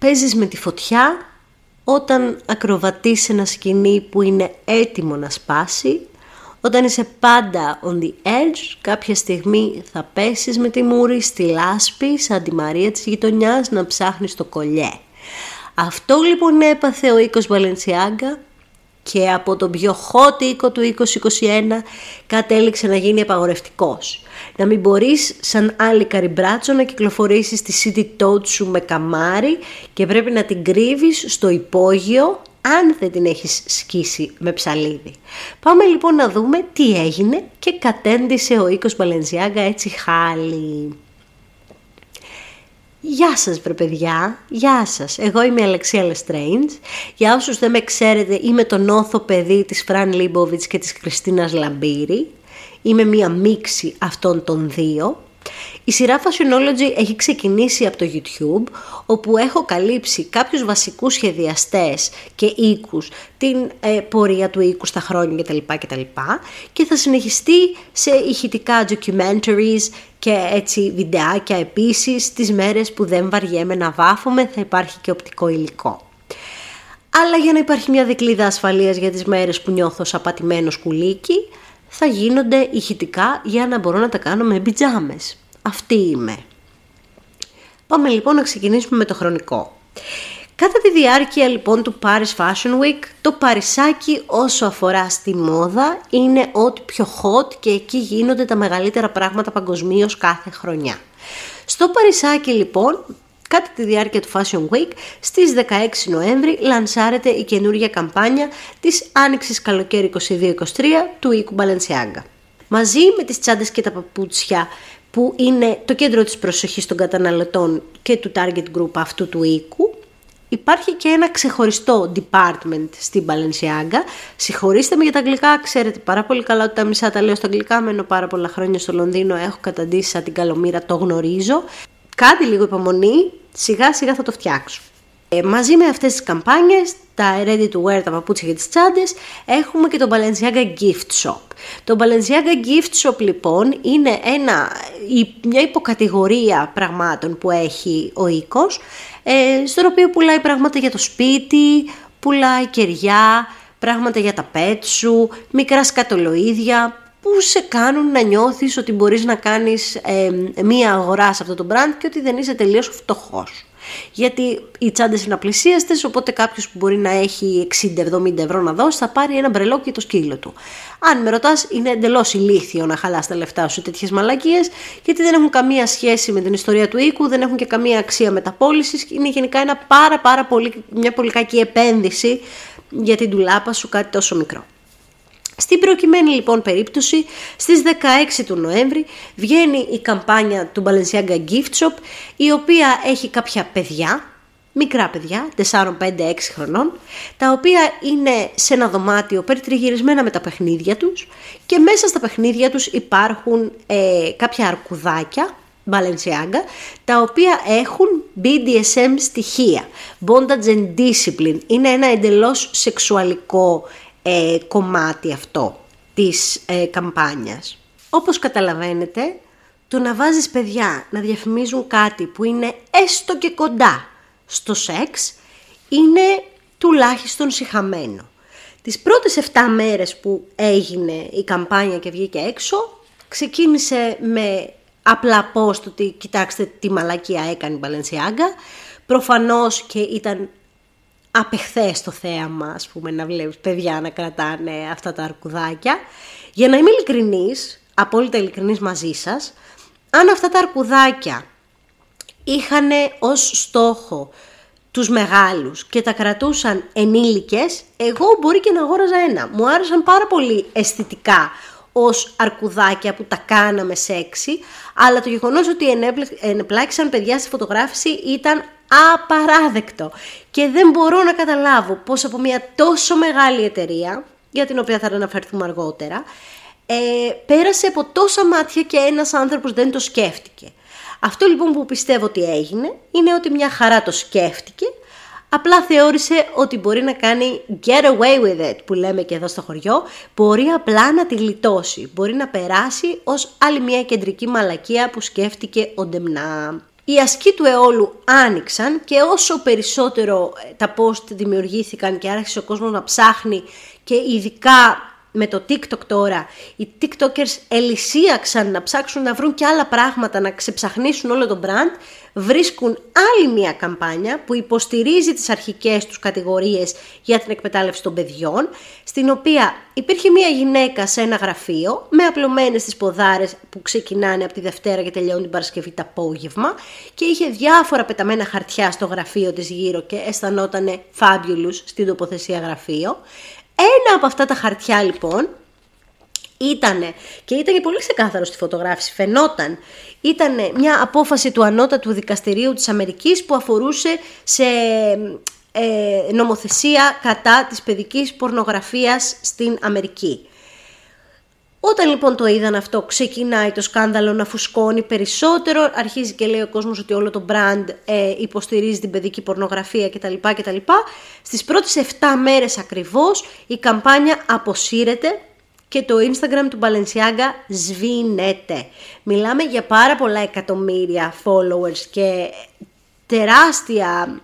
παίζεις με τη φωτιά όταν ακροβατείς ένα σκηνή που είναι έτοιμο να σπάσει, όταν είσαι πάντα on the edge, κάποια στιγμή θα πέσεις με τη μούρη στη λάσπη σαν τη Μαρία της γειτονιάς να ψάχνεις το κολλιέ. Αυτό λοιπόν έπαθε ο οίκος Βαλενσιάγκα και από τον πιο hot οίκο του 2021 κατέληξε να γίνει απαγορευτικός. Να μην μπορείς σαν άλλη καριμπράτσο να κυκλοφορήσεις τη city toad σου με καμάρι και πρέπει να την κρύβεις στο υπόγειο αν δεν την έχεις σκίσει με ψαλίδι. Πάμε λοιπόν να δούμε τι έγινε και κατέντησε ο οίκος Balenciaga έτσι χάλι. Γεια σας βρε παιδιά, γεια σας. Εγώ είμαι η Αλεξία Λεστρέιντς. Για όσους δεν με ξέρετε είμαι το νόθο παιδί της Φραν Λίμποβιτς και της Κριστίνας Λαμπύρη. Είμαι μία μίξη αυτών των δύο η σειρά Fashionology έχει ξεκινήσει από το YouTube, όπου έχω καλύψει κάποιους βασικούς σχεδιαστές και οίκους, την ε, πορεία του οίκου στα χρόνια κτλ. κτλ. Και θα συνεχιστεί σε ηχητικά documentaries και έτσι βιντεάκια επίσης, τις μέρες που δεν βαριέμαι να βάφομαι θα υπάρχει και οπτικό υλικό. Αλλά για να υπάρχει μια δικλίδα ασφαλείας για τις μέρες που νιώθω σαπατημένο σκουλίκι, θα γίνονται ηχητικά για να μπορώ να τα κάνω με πιτζάμες. Αυτή είμαι. Πάμε λοιπόν να ξεκινήσουμε με το χρονικό. Κατά τη διάρκεια λοιπόν του Paris Fashion Week, το Παρισάκι όσο αφορά στη μόδα είναι ό,τι πιο hot και εκεί γίνονται τα μεγαλύτερα πράγματα παγκοσμίως κάθε χρονιά. Στο Παρισάκι λοιπόν Κατά τη διάρκεια του Fashion Week, στις 16 Νοέμβρη λανσάρεται η καινούργια καμπάνια της Άνοιξης Καλοκαίρι 22-23 του οίκου Balenciaga. Μαζί με τις τσάντες και τα παπούτσια που είναι το κέντρο της προσοχής των καταναλωτών και του target group αυτού του οίκου, υπάρχει και ένα ξεχωριστό department στην Balenciaga. Συγχωρήστε με για τα αγγλικά, ξέρετε πάρα πολύ καλά ότι τα μισά τα λέω στα αγγλικά, μένω πάρα πολλά χρόνια στο Λονδίνο, έχω καταντήσει σαν την καλομήρα, το γνωρίζω. Κάντε λίγο υπομονή, σιγά σιγά θα το φτιάξω. Ε, μαζί με αυτές τις καμπάνιες, τα ready to wear, τα παπούτσια και τις τσάντες, έχουμε και το Balenciaga Gift Shop. Το Balenciaga Gift Shop λοιπόν είναι ένα, μια υποκατηγορία πραγμάτων που έχει ο οίκος, ε, στον οποίο πουλάει πράγματα για το σπίτι, πουλάει κεριά, πράγματα για τα πέτ σου, μικρά σκατολοίδια, που σε κάνουν να νιώθεις ότι μπορείς να κάνεις ε, μία αγορά σε αυτό το brand και ότι δεν είσαι τελείως φτωχός. Γιατί οι τσάντες είναι απλησίαστες, οπότε κάποιος που μπορεί να έχει 60-70 ευρώ να δώσει θα πάρει ένα μπρελό και το σκύλο του. Αν με ρωτάς, είναι εντελώς ηλίθιο να χαλάς τα λεφτά σου σε τέτοιες μαλακίες, γιατί δεν έχουν καμία σχέση με την ιστορία του οίκου, δεν έχουν και καμία αξία μεταπόλησης. Είναι γενικά ένα πάρα, πάρα πολύ, μια πολύ κακή επένδυση για την τουλάπα σου κάτι τόσο μικρό. Στην προκειμένη λοιπόν περίπτωση, στις 16 του Νοέμβρη βγαίνει η καμπάνια του Balenciaga Gift Shop, η οποία έχει κάποια παιδιά, μικρά παιδιά, 4, 5, 6 χρονών, τα οποία είναι σε ένα δωμάτιο περιτριγυρισμένα με τα παιχνίδια τους και μέσα στα παιχνίδια τους υπάρχουν ε, κάποια αρκουδάκια, Balenciaga, τα οποία έχουν BDSM στοιχεία, Bondage and Discipline. Είναι ένα εντελώς σεξουαλικό ε, κομμάτι αυτό της ε, καμπάνιας. Όπως καταλαβαίνετε, το να βάζεις παιδιά να διαφημίζουν κάτι που είναι έστω και κοντά στο σεξ είναι τουλάχιστον συχαμένο. Τις πρώτες 7 μέρες που έγινε η καμπάνια και βγήκε έξω, ξεκίνησε με απλά post ότι κοιτάξτε τι μαλακία έκανε η Μπαλενσιάγκα. Προφανώς και ήταν απεχθές το θέαμα, ας πούμε, να βλέπεις παιδιά να κρατάνε αυτά τα αρκουδάκια. Για να είμαι ειλικρινής, απόλυτα ειλικρινής μαζί σας, αν αυτά τα αρκουδάκια είχαν ως στόχο τους μεγάλους και τα κρατούσαν ενήλικες, εγώ μπορεί και να αγόραζα ένα. Μου άρεσαν πάρα πολύ αισθητικά ως αρκουδάκια που τα κάναμε σεξι, αλλά το γεγονός ότι ενεπλάκησαν παιδιά στη φωτογράφηση ήταν απαράδεκτο. Και δεν μπορώ να καταλάβω πώς από μια τόσο μεγάλη εταιρεία, για την οποία θα αναφερθούμε αργότερα, ε, πέρασε από τόσα μάτια και ένας άνθρωπος δεν το σκέφτηκε. Αυτό λοιπόν που πιστεύω ότι έγινε είναι ότι μια χαρά το σκέφτηκε, απλά θεώρησε ότι μπορεί να κάνει get away with it που λέμε και εδώ στο χωριό, μπορεί απλά να τη γλιτώσει, μπορεί να περάσει ως άλλη μια κεντρική μαλακία που σκέφτηκε ο Ντεμνά. Οι ασκοί του αιώλου άνοιξαν και όσο περισσότερο ε, τα post δημιουργήθηκαν και άρχισε ο κόσμος να ψάχνει και ειδικά με το TikTok τώρα, οι TikTokers ελισίαξαν να ψάξουν να βρουν και άλλα πράγματα, να ξεψαχνίσουν όλο το brand, βρίσκουν άλλη μια καμπάνια που υποστηρίζει τις αρχικές τους κατηγορίες για την εκμετάλλευση των παιδιών, στην οποία υπήρχε μια γυναίκα σε ένα γραφείο με απλωμένες τις ποδάρες που ξεκινάνε από τη Δευτέρα και τελειώνουν την Παρασκευή το απόγευμα και είχε διάφορα πεταμένα χαρτιά στο γραφείο της γύρω και αισθανόταν fabulous στην τοποθεσία γραφείο. Ένα από αυτά τα χαρτιά λοιπόν ήτανε, και ήταν πολύ ξεκάθαρο στη φωτογράφηση, φαινόταν, ήταν μια απόφαση του ανώτατου δικαστηρίου της Αμερικής που αφορούσε σε ε, νομοθεσία κατά της παιδικής πορνογραφίας στην Αμερική. Όταν λοιπόν το είδαν αυτό, ξεκινάει το σκάνδαλο να φουσκώνει περισσότερο, αρχίζει και λέει ο κόσμος ότι όλο το brand ε, υποστηρίζει την παιδική πορνογραφία κτλ. κτλ. Στις πρώτες 7 μέρες ακριβώς η καμπάνια αποσύρεται και το Instagram του Balenciaga σβήνεται. Μιλάμε για πάρα πολλά εκατομμύρια followers και τεράστια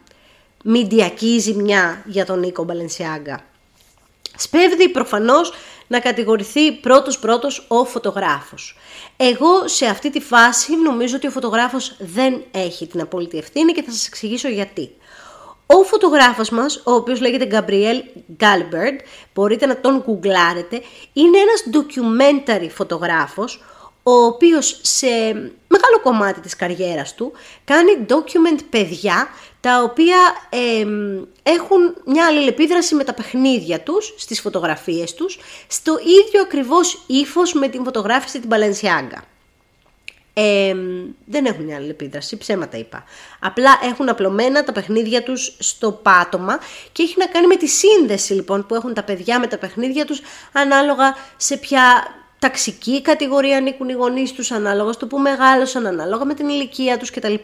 μηντιακή ζημιά για τον Νίκο Balenciaga. Σπέβδει προφανώς να κατηγορηθεί πρώτος πρώτος ο φωτογράφος. Εγώ σε αυτή τη φάση νομίζω ότι ο φωτογράφος δεν έχει την απόλυτη ευθύνη και θα σας εξηγήσω γιατί. Ο φωτογράφος μας, ο οποίος λέγεται Gabriel Galbert, μπορείτε να τον γκουγκλάρετε, είναι ένας documentary φωτογράφος, ο οποίος σε μεγάλο κομμάτι της καριέρας του κάνει document παιδιά τα οποία έχουν μια αλληλεπίδραση με τα παιχνίδια τους, στις φωτογραφίες τους, στο ίδιο ακριβώς ύφος με την φωτογράφηση την Balenciaga. Ε, δεν έχουν μια αλληλεπίδραση, ψέματα είπα. Απλά έχουν απλωμένα τα παιχνίδια τους στο πάτωμα και έχει να κάνει με τη σύνδεση λοιπόν που έχουν τα παιδιά με τα παιχνίδια τους ανάλογα σε ποια ταξική κατηγορία ανήκουν οι γονείς τους, ανάλογα στο που μεγάλωσαν, ανάλογα με την ηλικία τους κτλ.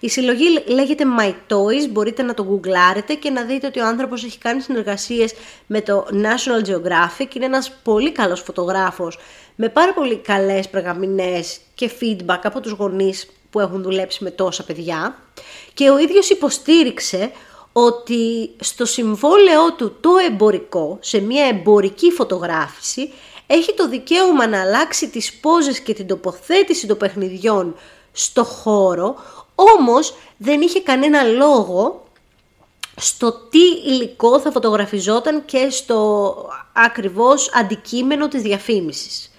Η συλλογή λέγεται My Toys, μπορείτε να το γκουγκλάρετε και να δείτε ότι ο άνθρωπος έχει κάνει συνεργασίες με το National Geographic. Είναι ένας πολύ καλός φωτογράφος με πάρα πολύ καλές πραγαμινέ και feedback από τους γονείς που έχουν δουλέψει με τόσα παιδιά. Και ο ίδιος υποστήριξε ότι στο συμβόλαιό του το εμπορικό, σε μια εμπορική φωτογράφηση, έχει το δικαίωμα να αλλάξει τις πόζες και την τοποθέτηση των παιχνιδιών στο χώρο, όμως δεν είχε κανένα λόγο στο τι υλικό θα φωτογραφιζόταν και στο ακριβώς αντικείμενο της διαφήμισης.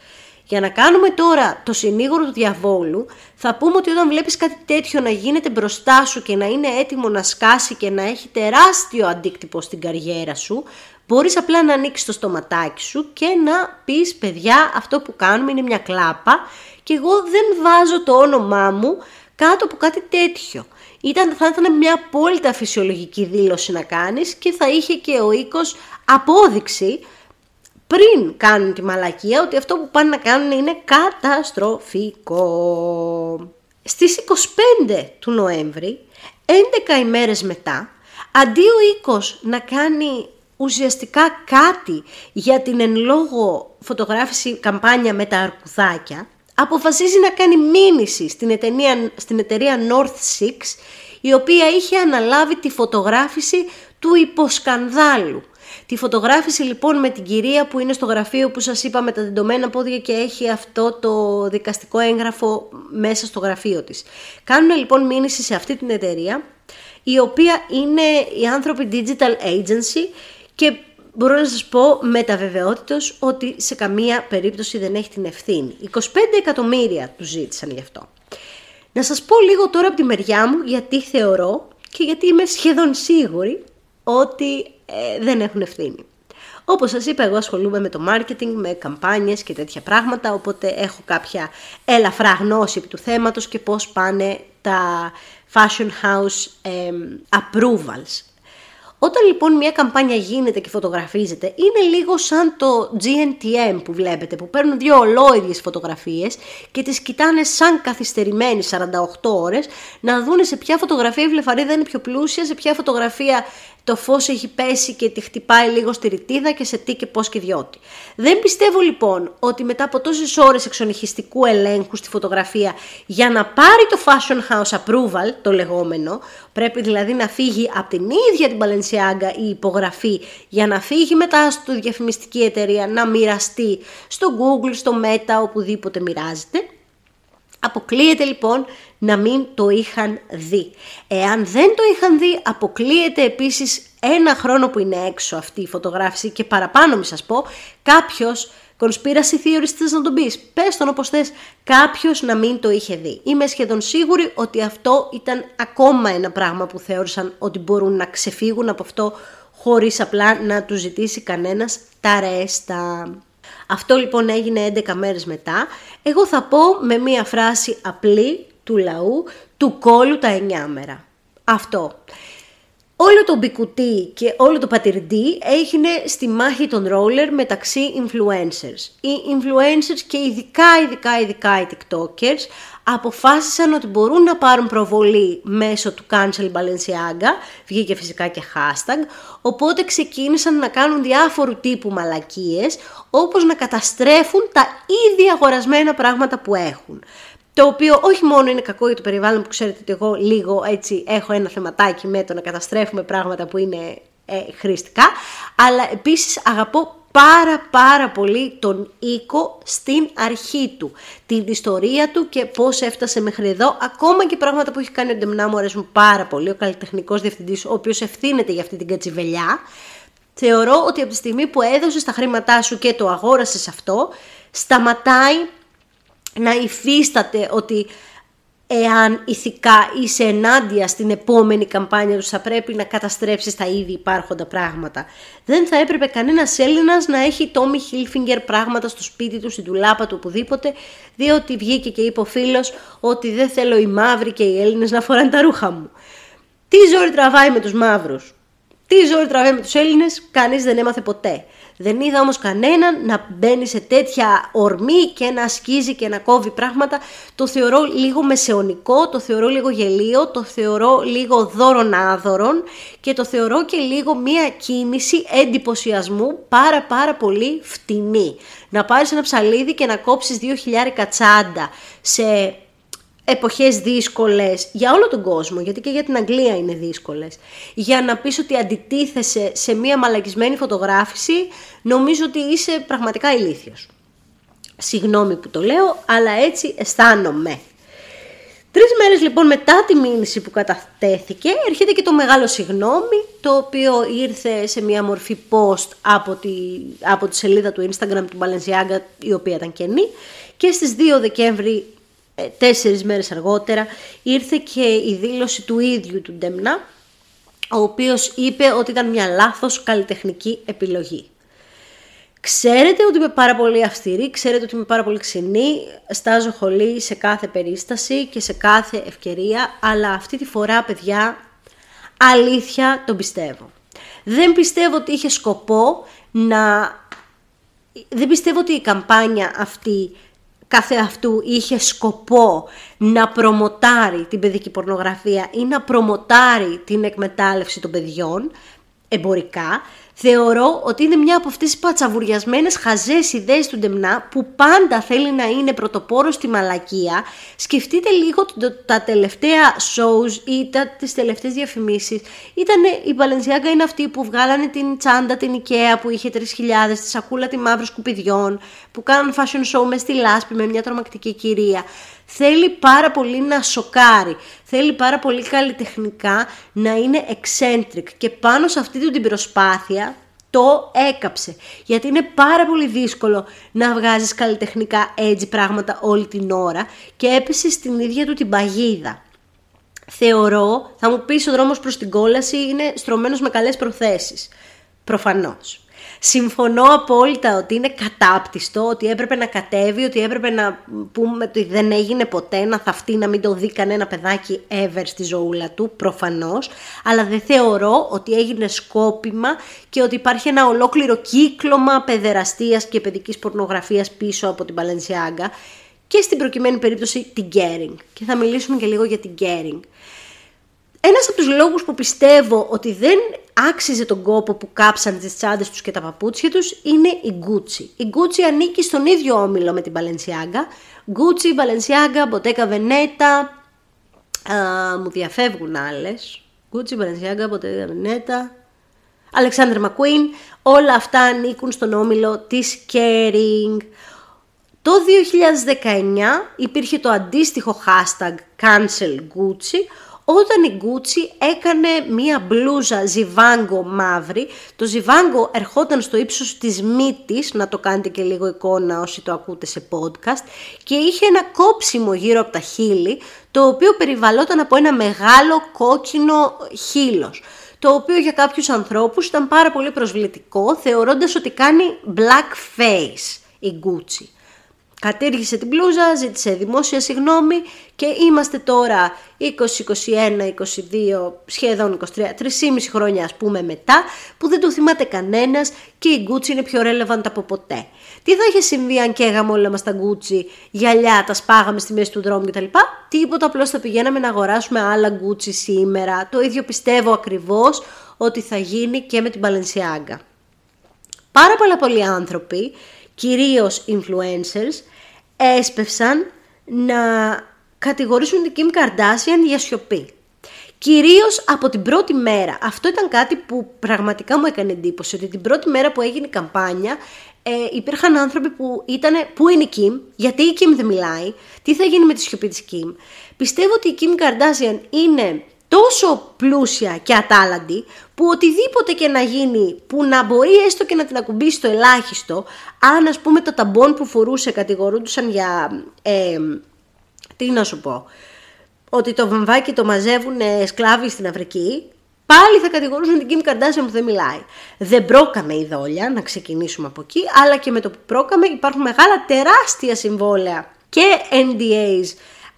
Για να κάνουμε τώρα το συνήγορο του διαβόλου, θα πούμε ότι όταν βλέπεις κάτι τέτοιο να γίνεται μπροστά σου και να είναι έτοιμο να σκάσει και να έχει τεράστιο αντίκτυπο στην καριέρα σου, Μπορείς απλά να ανοίξεις το στοματάκι σου και να πεις παιδιά αυτό που κάνουμε είναι μια κλάπα και εγώ δεν βάζω το όνομά μου κάτω από κάτι τέτοιο. Ήταν, θα ήταν μια απόλυτα φυσιολογική δήλωση να κάνεις και θα είχε και ο οίκος απόδειξη πριν κάνουν τη μαλακία ότι αυτό που πάνε να κάνουν είναι καταστροφικό. Στις 25 του Νοέμβρη, 11 ημέρες μετά, αντί ο οίκος να κάνει ουσιαστικά κάτι για την εν λόγω φωτογράφηση καμπάνια με τα αρκουδάκια, αποφασίζει να κάνει μήνυση στην εταιρεία, στην εταιρεία North Six, η οποία είχε αναλάβει τη φωτογράφηση του υποσκανδάλου. Τη φωτογράφηση λοιπόν με την κυρία που είναι στο γραφείο που σας είπα με τα δεντωμένα πόδια και έχει αυτό το δικαστικό έγγραφο μέσα στο γραφείο της. Κάνουν λοιπόν μήνυση σε αυτή την εταιρεία η οποία είναι οι άνθρωποι Digital Agency και μπορώ να σας πω με τα βεβαιότητος ότι σε καμία περίπτωση δεν έχει την ευθύνη. 25 εκατομμύρια του ζήτησαν γι' αυτό. Να σας πω λίγο τώρα από τη μεριά μου γιατί θεωρώ και γιατί είμαι σχεδόν σίγουρη ότι ε, δεν έχουν ευθύνη. Όπως σας είπα, εγώ ασχολούμαι με το marketing, με καμπάνιες και τέτοια πράγματα, οπότε έχω κάποια ελαφρά γνώση του θέματος και πώς πάνε τα fashion house ε, approvals όταν λοιπόν μια καμπάνια γίνεται και φωτογραφίζεται, είναι λίγο σαν το GNTM που βλέπετε, που παίρνουν δύο ολόιδιες φωτογραφίες και τις κοιτάνε σαν καθυστερημένοι 48 ώρες, να δούνε σε ποια φωτογραφία η βλεφαρίδα είναι πιο πλούσια, σε ποια φωτογραφία το φως έχει πέσει και τη χτυπάει λίγο στη ρητίδα και σε τι και πώς και διότι. Δεν πιστεύω λοιπόν ότι μετά από τόσες ώρες εξονυχιστικού ελέγχου στη φωτογραφία για να πάρει το Fashion House Approval, το λεγόμενο, πρέπει δηλαδή να φύγει από την ίδια την Balenciaga η υπογραφή για να φύγει μετά στο διαφημιστική εταιρεία να μοιραστεί στο Google, στο Meta, οπουδήποτε μοιράζεται. Αποκλείεται λοιπόν να μην το είχαν δει. Εάν δεν το είχαν δει, αποκλείεται επίσης ένα χρόνο που είναι έξω αυτή η φωτογράφηση και παραπάνω μη σας πω, κάποιος conspiracy theorist να τον πεις, πες τον όπως θες, κάποιος να μην το είχε δει. Είμαι σχεδόν σίγουρη ότι αυτό ήταν ακόμα ένα πράγμα που θεώρησαν ότι μπορούν να ξεφύγουν από αυτό χωρίς απλά να τους ζητήσει κανένας τα ρέστα. Αυτό λοιπόν έγινε 11 μέρες μετά. Εγώ θα πω με μία φράση απλή του λαού, του κόλου τα 9 μέρα. Αυτό. Όλο το μπικουτί και όλο το πατυρντή έγινε στη μάχη των ρόλερ μεταξύ influencers. Οι influencers και ειδικά, ειδικά, ειδικά οι tiktokers αποφάσισαν ότι μπορούν να πάρουν προβολή μέσω του Cancel Balenciaga, βγήκε φυσικά και hashtag, οπότε ξεκίνησαν να κάνουν διάφορου τύπου μαλακίες, όπως να καταστρέφουν τα ήδη αγορασμένα πράγματα που έχουν. Το οποίο όχι μόνο είναι κακό για το περιβάλλον που ξέρετε ότι εγώ λίγο έτσι έχω ένα θεματάκι με το να καταστρέφουμε πράγματα που είναι ε, χρηστικά, αλλά επίσης αγαπώ πάρα πάρα πολύ τον Οίκο στην αρχή του. Την ιστορία του και πώς έφτασε μέχρι εδώ. Ακόμα και πράγματα που έχει κάνει ο Ντεμνά μου αρέσουν πάρα πολύ. Ο καλλιτεχνικός διευθυντής, ο οποίος ευθύνεται για αυτή την κατσιβελιά. Θεωρώ ότι από τη στιγμή που έδωσες τα χρήματά σου και το αγόρασες αυτό, σταματάει να υφίσταται ότι εάν ηθικά είσαι ενάντια στην επόμενη καμπάνια τους θα πρέπει να καταστρέψεις τα ήδη υπάρχοντα πράγματα. Δεν θα έπρεπε κανένας Έλληνας να έχει Τόμι Χίλφιγκερ πράγματα στο σπίτι του, στην τουλάπα του, οπουδήποτε, διότι βγήκε και είπε ο φίλος ότι δεν θέλω οι μαύροι και οι Έλληνες να φοράνε τα ρούχα μου. Τι ζόρι τραβάει με τους μαύρους; Τι ζόρι τραβάει με τους Έλληνες, κανείς δεν έμαθε ποτέ. Δεν είδα όμως κανέναν να μπαίνει σε τέτοια ορμή και να ασκίζει και να κόβει πράγματα. Το θεωρώ λίγο μεσαιωνικό, το θεωρώ λίγο γελίο, το θεωρώ λίγο δώρον άδωρον και το θεωρώ και λίγο μία κίνηση εντυπωσιασμού πάρα πάρα πολύ φτηνή. Να πάρεις ένα ψαλίδι και να κόψεις 2.000 τσάντα σε εποχές δύσκολες για όλο τον κόσμο, γιατί και για την Αγγλία είναι δύσκολες, για να πεις ότι αντιτίθεσαι σε μία μαλακισμένη φωτογράφηση, νομίζω ότι είσαι πραγματικά ηλίθιος. Συγγνώμη που το λέω, αλλά έτσι αισθάνομαι. Τρεις μέρες λοιπόν μετά τη μήνυση που καταθέθηκε, έρχεται και το μεγάλο συγγνώμη, το οποίο ήρθε σε μια μορφή post από τη, από τη σελίδα του Instagram του Balenciaga, η οποία ήταν κενή, και στις 2 Δεκέμβρη ε, τέσσερις μέρες αργότερα ήρθε και η δήλωση του ίδιου του Ντέμνα, ο οποίος είπε ότι ήταν μια λάθος καλλιτεχνική επιλογή. Ξέρετε ότι είμαι πάρα πολύ αυστηρή, ξέρετε ότι είμαι πάρα πολύ ξινή, στάζω χολή σε κάθε περίσταση και σε κάθε ευκαιρία, αλλά αυτή τη φορά, παιδιά, αλήθεια τον πιστεύω. Δεν πιστεύω ότι είχε σκοπό να... Δεν πιστεύω ότι η καμπάνια αυτή κάθε αυτού είχε σκοπό να προμοτάρει την παιδική πορνογραφία ή να προμοτάρει την εκμετάλλευση των παιδιών εμπορικά, θεωρώ ότι είναι μια από αυτές τις πατσαβουριασμένες χαζές ιδέες του Ντεμνά που πάντα θέλει να είναι πρωτοπόρος στη μαλακία. Σκεφτείτε λίγο τα τελευταία shows ή τα, τις τελευταίες διαφημίσεις. Ήταν η Balenciaga είναι αυτή που βγάλανε την τσάντα την Ikea που είχε 3.000, τη σακούλα τη μαύρη σκουπιδιών, που κάναν fashion show μες στη λάσπη με μια τρομακτική κυρία θέλει πάρα πολύ να σοκάρει, θέλει πάρα πολύ καλλιτεχνικά να είναι eccentric και πάνω σε αυτή την προσπάθεια το έκαψε. Γιατί είναι πάρα πολύ δύσκολο να βγάζεις καλλιτεχνικά έτσι πράγματα όλη την ώρα και έπεσε στην ίδια του την παγίδα. Θεωρώ, θα μου πεις ο δρόμος προς την κόλαση είναι στρωμένος με καλές προθέσεις. Προφανώς. Συμφωνώ απόλυτα ότι είναι κατάπτυστο, ότι έπρεπε να κατέβει, ότι έπρεπε να πούμε ότι δεν έγινε ποτέ, να θαυτεί, να μην το δει κανένα παιδάκι ever στη ζωούλα του, προφανώς, αλλά δεν θεωρώ ότι έγινε σκόπιμα και ότι υπάρχει ένα ολόκληρο κύκλωμα παιδεραστίας και παιδικής πορνογραφίας πίσω από την Balenciaga και στην προκειμένη περίπτωση την Gering. Και θα μιλήσουμε και λίγο για την Gering. Ένας από τους λόγους που πιστεύω ότι δεν άξιζε τον κόπο που κάψαν τις τσάντες τους και τα παπούτσια τους είναι η Gucci. Η Gucci ανήκει στον ίδιο όμιλο με την Balenciaga. Gucci, Balenciaga, Bottega Veneta, μου διαφεύγουν άλλες. Gucci, Balenciaga, Bottega Veneta, Alexander McQueen, όλα αυτά ανήκουν στον όμιλο της Kering. Το 2019 υπήρχε το αντίστοιχο hashtag Cancel Gucci, όταν η Gucci έκανε μία μπλούζα ζιβάγκο μαύρη. Το ζιβάγκο ερχόταν στο ύψος της μύτης, να το κάνετε και λίγο εικόνα όσοι το ακούτε σε podcast, και είχε ένα κόψιμο γύρω από τα χείλη, το οποίο περιβαλλόταν από ένα μεγάλο κόκκινο χείλος το οποίο για κάποιους ανθρώπους ήταν πάρα πολύ προσβλητικό, θεωρώντας ότι κάνει black face η Gucci. Κατήργησε την μπλούζα, ζήτησε δημόσια συγγνώμη και είμαστε τώρα 20, 21, 22, σχεδόν 23, 3,5 χρόνια ας πούμε μετά που δεν το θυμάται κανένας και η Gucci είναι πιο relevant από ποτέ. Τι θα είχε συμβεί αν καίγαμε όλα μας τα Gucci, γυαλιά, τα σπάγαμε στη μέση του δρόμου κτλ. Τίποτα, απλώς θα πηγαίναμε να αγοράσουμε άλλα Gucci σήμερα. Το ίδιο πιστεύω ακριβώς ότι θα γίνει και με την Balenciaga. Πάρα πολλά πολλοί άνθρωποι κυρίως influencers, έσπευσαν να κατηγορήσουν την Kim Kardashian για σιωπή. Κυρίως από την πρώτη μέρα. Αυτό ήταν κάτι που πραγματικά μου έκανε εντύπωση, ότι την πρώτη μέρα που έγινε η καμπάνια ε, υπήρχαν άνθρωποι που ήταν πού είναι η Kim, γιατί η Kim δεν μιλάει, τι θα γίνει με τη σιωπή της Kim; Πιστεύω ότι η Kim Kardashian είναι τόσο πλούσια και ατάλλαντη που οτιδήποτε και να γίνει που να μπορεί έστω και να την ακουμπήσει στο ελάχιστο αν ας πούμε το ταμπον που φορούσε κατηγορούντουσαν για ε, τι να σου πω ότι το βαμβάκι το μαζεύουν σκλάβοι στην Αφρική πάλι θα κατηγορούσαν την Kim Kardashian που δεν μιλάει. Δεν πρόκαμε η δόλια, να ξεκινήσουμε από εκεί, αλλά και με το που πρόκαμε υπάρχουν μεγάλα τεράστια συμβόλαια και NDAs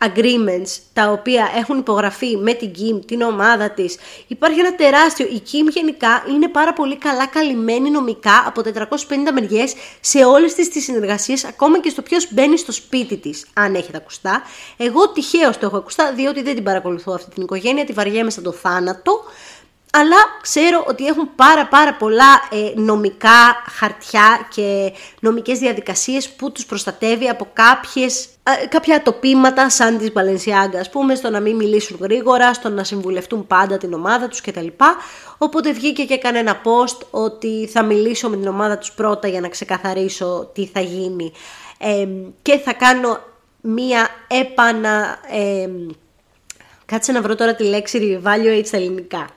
agreements τα οποία έχουν υπογραφεί με την Kim, την ομάδα της. Υπάρχει ένα τεράστιο, η Kim γενικά είναι πάρα πολύ καλά καλυμμένη νομικά από 450 μεριές σε όλες τις, τις συνεργασίες, ακόμα και στο ποιος μπαίνει στο σπίτι της, αν έχετε ακουστά. Εγώ τυχαίως το έχω ακουστά, διότι δεν την παρακολουθώ αυτή την οικογένεια, τη βαριέμαι σαν το θάνατο αλλά ξέρω ότι έχουν πάρα πάρα πολλά ε, νομικά χαρτιά και νομικές διαδικασίες που τους προστατεύει από κάποιες, ε, κάποια ατοπήματα σαν της Balenciaga, ας πούμε, στο να μην μιλήσουν γρήγορα, στο να συμβουλευτούν πάντα την ομάδα τους κτλ. Οπότε βγήκε και έκανε ένα post ότι θα μιλήσω με την ομάδα τους πρώτα για να ξεκαθαρίσω τι θα γίνει και θα κάνω μία έπανα... κάτσε να βρω τώρα τη λέξη reevaluate στα ελληνικά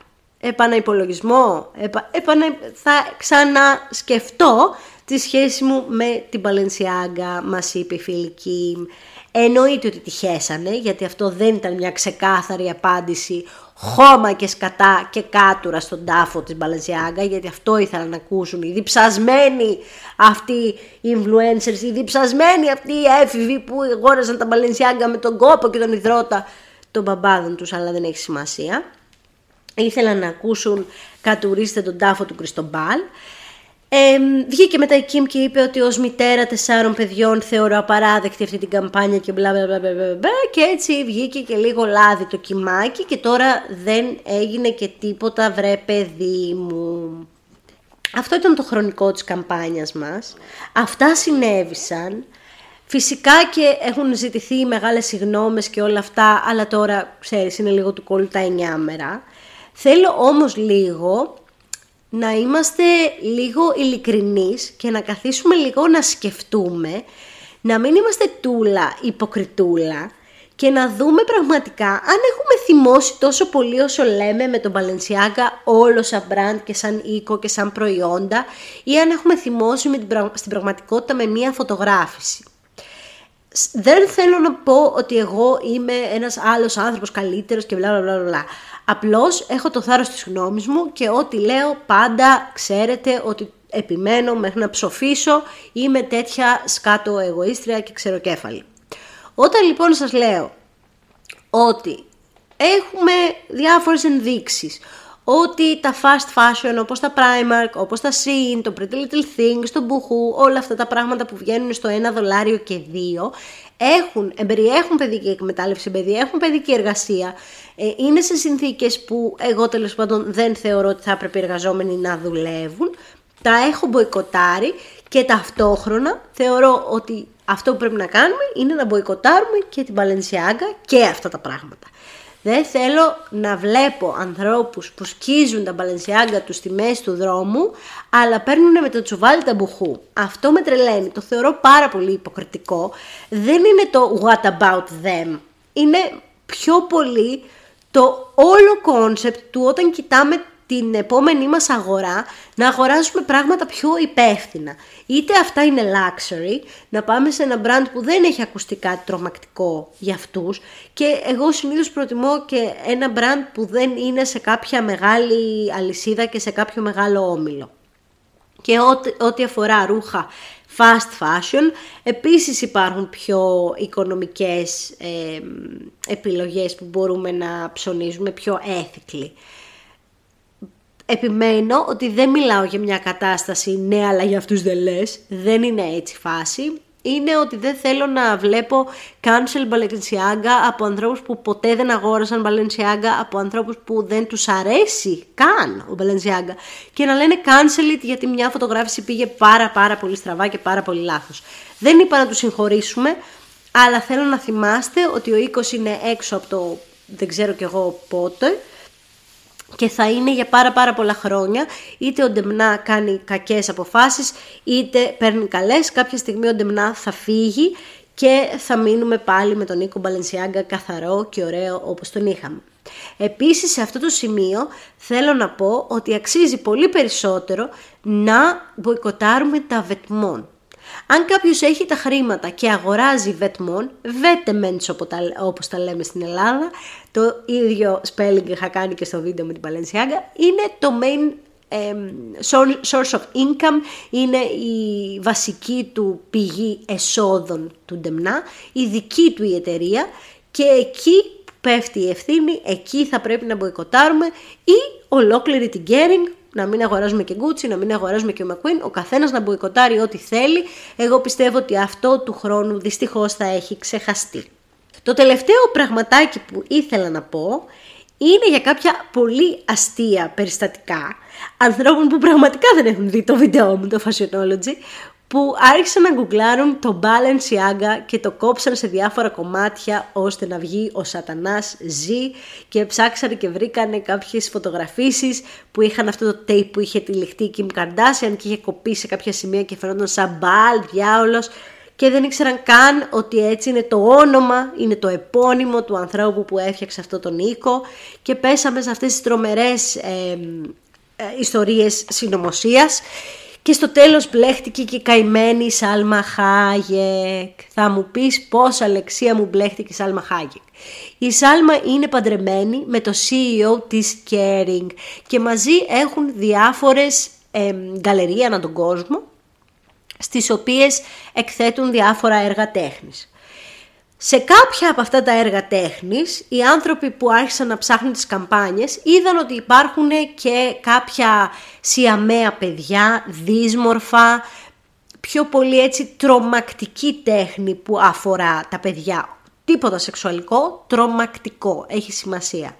επαναυπολογισμό, επα, επανα, θα ξανασκεφτώ τη σχέση μου με την Παλενσιάγκα, μας είπε η φίλη Εννοείται ότι τη χέσανε, γιατί αυτό δεν ήταν μια ξεκάθαρη απάντηση χώμα και σκατά και κάτουρα στον τάφο της Μπαλενσιάγκα, γιατί αυτό ήθελαν να ακούσουν οι διψασμένοι αυτοί οι influencers, οι διψασμένοι αυτοί οι έφηβοι που αγόραζαν τα Μπαλενσιάγκα με τον κόπο και τον υδρότα των μπαμπάδων τους, αλλά δεν έχει σημασία ήθελαν να ακούσουν «Κατουρίστε τον τάφο του Κριστομπάλ». Ε, βγήκε μετά η Κιμ και είπε ότι ως μητέρα τεσσάρων παιδιών θεωρώ απαράδεκτη αυτή την καμπάνια και μπλα μπλα μπλα μπλα και έτσι βγήκε και λίγο λάδι το κιμάκι και τώρα δεν έγινε και τίποτα βρε παιδί μου. Αυτό ήταν το χρονικό της καμπάνιας μας. Αυτά συνέβησαν. Φυσικά και έχουν ζητηθεί μεγάλες συγνώμες και όλα αυτά, αλλά τώρα, ξέρεις, είναι λίγο του κόλλου τα εννιάμερα. Θέλω όμως λίγο να είμαστε λίγο ειλικρινείς και να καθίσουμε λίγο να σκεφτούμε, να μην είμαστε τούλα, υποκριτούλα και να δούμε πραγματικά αν έχουμε θυμώσει τόσο πολύ όσο λέμε με τον Balenciaga όλο σαν brand και σαν οίκο και σαν προϊόντα ή αν έχουμε θυμώσει με την, στην πραγματικότητα με μία φωτογράφηση. Δεν θέλω να πω ότι εγώ είμαι ένας άλλος άνθρωπος καλύτερος και μπλα μπλα μπλα. Απλώς έχω το θάρρος της γνώμης μου και ό,τι λέω πάντα ξέρετε ότι επιμένω μέχρι να ψοφήσω, είμαι τέτοια σκάτω εγωίστρια και ξεροκέφαλη. Όταν λοιπόν σας λέω ότι έχουμε διάφορες ενδείξεις ότι τα fast fashion όπως τα Primark, όπως τα Shein, το Pretty Little Things, το Boohoo, όλα αυτά τα πράγματα που βγαίνουν στο ένα δολάριο και δύο, έχουν, εμπεριέχουν παιδική εκμετάλλευση, έχουν παιδική εργασία, ε, είναι σε συνθήκες που εγώ τέλος πάντων δεν θεωρώ ότι θα έπρεπε οι εργαζόμενοι να δουλεύουν, τα έχω μποϊκοτάρει και ταυτόχρονα θεωρώ ότι αυτό που πρέπει να κάνουμε είναι να μποϊκοτάρουμε και την Balenciaga και αυτά τα πράγματα. Δεν θέλω να βλέπω ανθρώπους που σκίζουν τα μπαλενσιάγκα τους στη μέση του δρόμου, αλλά παίρνουν με το τσουβάλι τα μπουχού. Αυτό με τρελαίνει, το θεωρώ πάρα πολύ υποκριτικό. Δεν είναι το what about them, είναι πιο πολύ το όλο concept του όταν κοιτάμε την επόμενή μας αγορά να αγοράζουμε πράγματα πιο υπεύθυνα. Είτε αυτά είναι luxury, να πάμε σε ένα brand που δεν έχει ακουστεί κάτι τρομακτικό για αυτούς και εγώ συνήθως προτιμώ και ένα brand που δεν είναι σε κάποια μεγάλη αλυσίδα και σε κάποιο μεγάλο όμιλο. Και ό,τι αφορά ρούχα fast fashion, επίσης υπάρχουν πιο οικονομικές ε, επιλογές που μπορούμε να ψωνίζουμε, πιο ethically. Επιμένω ότι δεν μιλάω για μια κατάσταση ναι αλλά για αυτούς δεν λες, δεν είναι έτσι φάση. Είναι ότι δεν θέλω να βλέπω cancel Balenciaga από ανθρώπους που ποτέ δεν αγόρασαν Balenciaga, από ανθρώπους που δεν τους αρέσει καν ο Balenciaga και να λένε cancel it γιατί μια φωτογράφηση πήγε πάρα πάρα πολύ στραβά και πάρα πολύ λάθος. Δεν είπα να τους συγχωρήσουμε, αλλά θέλω να θυμάστε ότι ο οίκος είναι έξω από το δεν ξέρω κι εγώ πότε, και θα είναι για πάρα πάρα πολλά χρόνια είτε ο Ντεμνά κάνει κακές αποφάσεις είτε παίρνει καλές κάποια στιγμή ο Ντεμνά θα φύγει και θα μείνουμε πάλι με τον Νίκο Μπαλενσιάγκα καθαρό και ωραίο όπως τον είχαμε. Επίσης σε αυτό το σημείο θέλω να πω ότι αξίζει πολύ περισσότερο να μποϊκοτάρουμε τα βετμόν. Αν κάποιος έχει τα χρήματα και αγοράζει βετμόν, βέτεμέντς όπως τα λέμε στην Ελλάδα, το ίδιο spelling είχα κάνει και στο βίντεο με την Balenciaga, είναι το main source of income, είναι η βασική του πηγή εσόδων του Ντεμνά, η δική του η εταιρεία. Και εκεί πέφτει η ευθύνη, εκεί θα πρέπει να μποϊκοτάρουμε. Ή ολόκληρη την Gering να μην αγοράζουμε και Gucci, να μην αγοράζουμε και ο McQueen, ο καθένας να μποϊκοτάρει ό,τι θέλει. Εγώ πιστεύω ότι αυτό του χρόνου δυστυχώς θα έχει ξεχαστεί. Το τελευταίο πραγματάκι που ήθελα να πω είναι για κάποια πολύ αστεία περιστατικά ανθρώπων που πραγματικά δεν έχουν δει το βίντεο μου, το Fashionology, που άρχισαν να γκουγκλάρουν το Balenciaga και το κόψαν σε διάφορα κομμάτια ώστε να βγει ο σατανάς ζει και ψάξανε και βρήκανε κάποιες φωτογραφίσεις που είχαν αυτό το tape που είχε τυλιχτεί η Kim Kardashian και είχε κοπεί σε κάποια σημεία και φαινόταν σαν μπαλ, διάολος και δεν ήξεραν καν ότι έτσι είναι το όνομα, είναι το επώνυμο του ανθρώπου που έφτιαξε αυτό τον οίκο και πέσαμε σε αυτές τις τρομερές ε, ε, ιστορίες συνωμοσίας και στο τέλος μπλέχτηκε και καημένη η Σάλμα Χάγεκ. Θα μου πεις πώς Αλεξία μου μπλέχτηκε η Σάλμα Χάγεκ. Η Σάλμα είναι παντρεμένη με το CEO της Caring και μαζί έχουν διάφορες ε, γκαλερία ανά τον κόσμο στις οποίες εκθέτουν διάφορα έργα τέχνης. Σε κάποια από αυτά τα έργα τέχνης, οι άνθρωποι που άρχισαν να ψάχνουν τις καμπάνιες είδαν ότι υπάρχουν και κάποια σιαμαία παιδιά, δύσμορφα, πιο πολύ έτσι τρομακτική τέχνη που αφορά τα παιδιά. Τίποτα σεξουαλικό, τρομακτικό, έχει σημασία.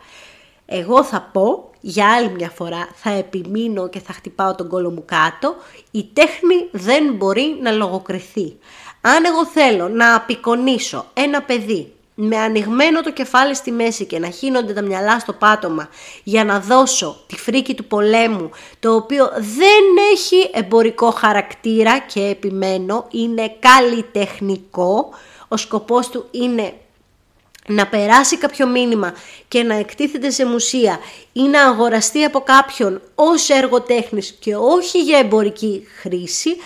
Εγώ θα πω, για άλλη μια φορά, θα επιμείνω και θα χτυπάω τον κόλο μου κάτω, η τέχνη δεν μπορεί να λογοκριθεί. Αν εγώ θέλω να απεικονίσω ένα παιδί με ανοιγμένο το κεφάλι στη μέση και να χύνονται τα μυαλά στο πάτωμα για να δώσω τη φρίκη του πολέμου, το οποίο δεν έχει εμπορικό χαρακτήρα και επιμένω, είναι καλλιτεχνικό, ο σκοπός του είναι να περάσει κάποιο μήνυμα και να εκτίθεται σε μουσεία ή να αγοραστεί από κάποιον ως έργο τέχνης και όχι για εμπορική χρήση,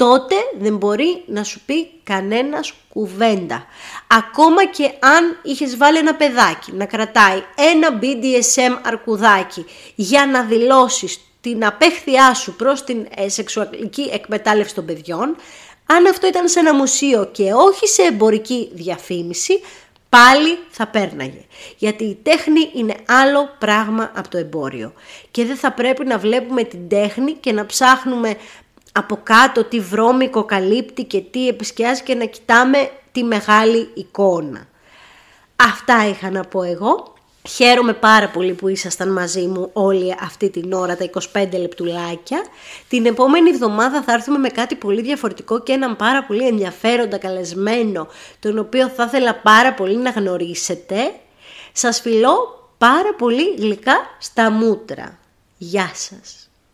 τότε δεν μπορεί να σου πει κανένας κουβέντα. Ακόμα και αν είχες βάλει ένα παιδάκι να κρατάει ένα BDSM αρκουδάκι για να δηλώσεις την απέχθειά σου προς την ε, σεξουαλική εκμετάλλευση των παιδιών, αν αυτό ήταν σε ένα μουσείο και όχι σε εμπορική διαφήμιση, πάλι θα πέρναγε. Γιατί η τέχνη είναι άλλο πράγμα από το εμπόριο. Και δεν θα πρέπει να βλέπουμε την τέχνη και να ψάχνουμε από κάτω τι βρώμικο καλύπτει και τι επισκιάζει και να κοιτάμε τη μεγάλη εικόνα. Αυτά είχα να πω εγώ. Χαίρομαι πάρα πολύ που ήσασταν μαζί μου όλη αυτή την ώρα, τα 25 λεπτουλάκια. Την επόμενη εβδομάδα θα έρθουμε με κάτι πολύ διαφορετικό και έναν πάρα πολύ ενδιαφέροντα καλεσμένο, τον οποίο θα ήθελα πάρα πολύ να γνωρίσετε. Σας φιλώ πάρα πολύ γλυκά στα μούτρα. Γεια σας!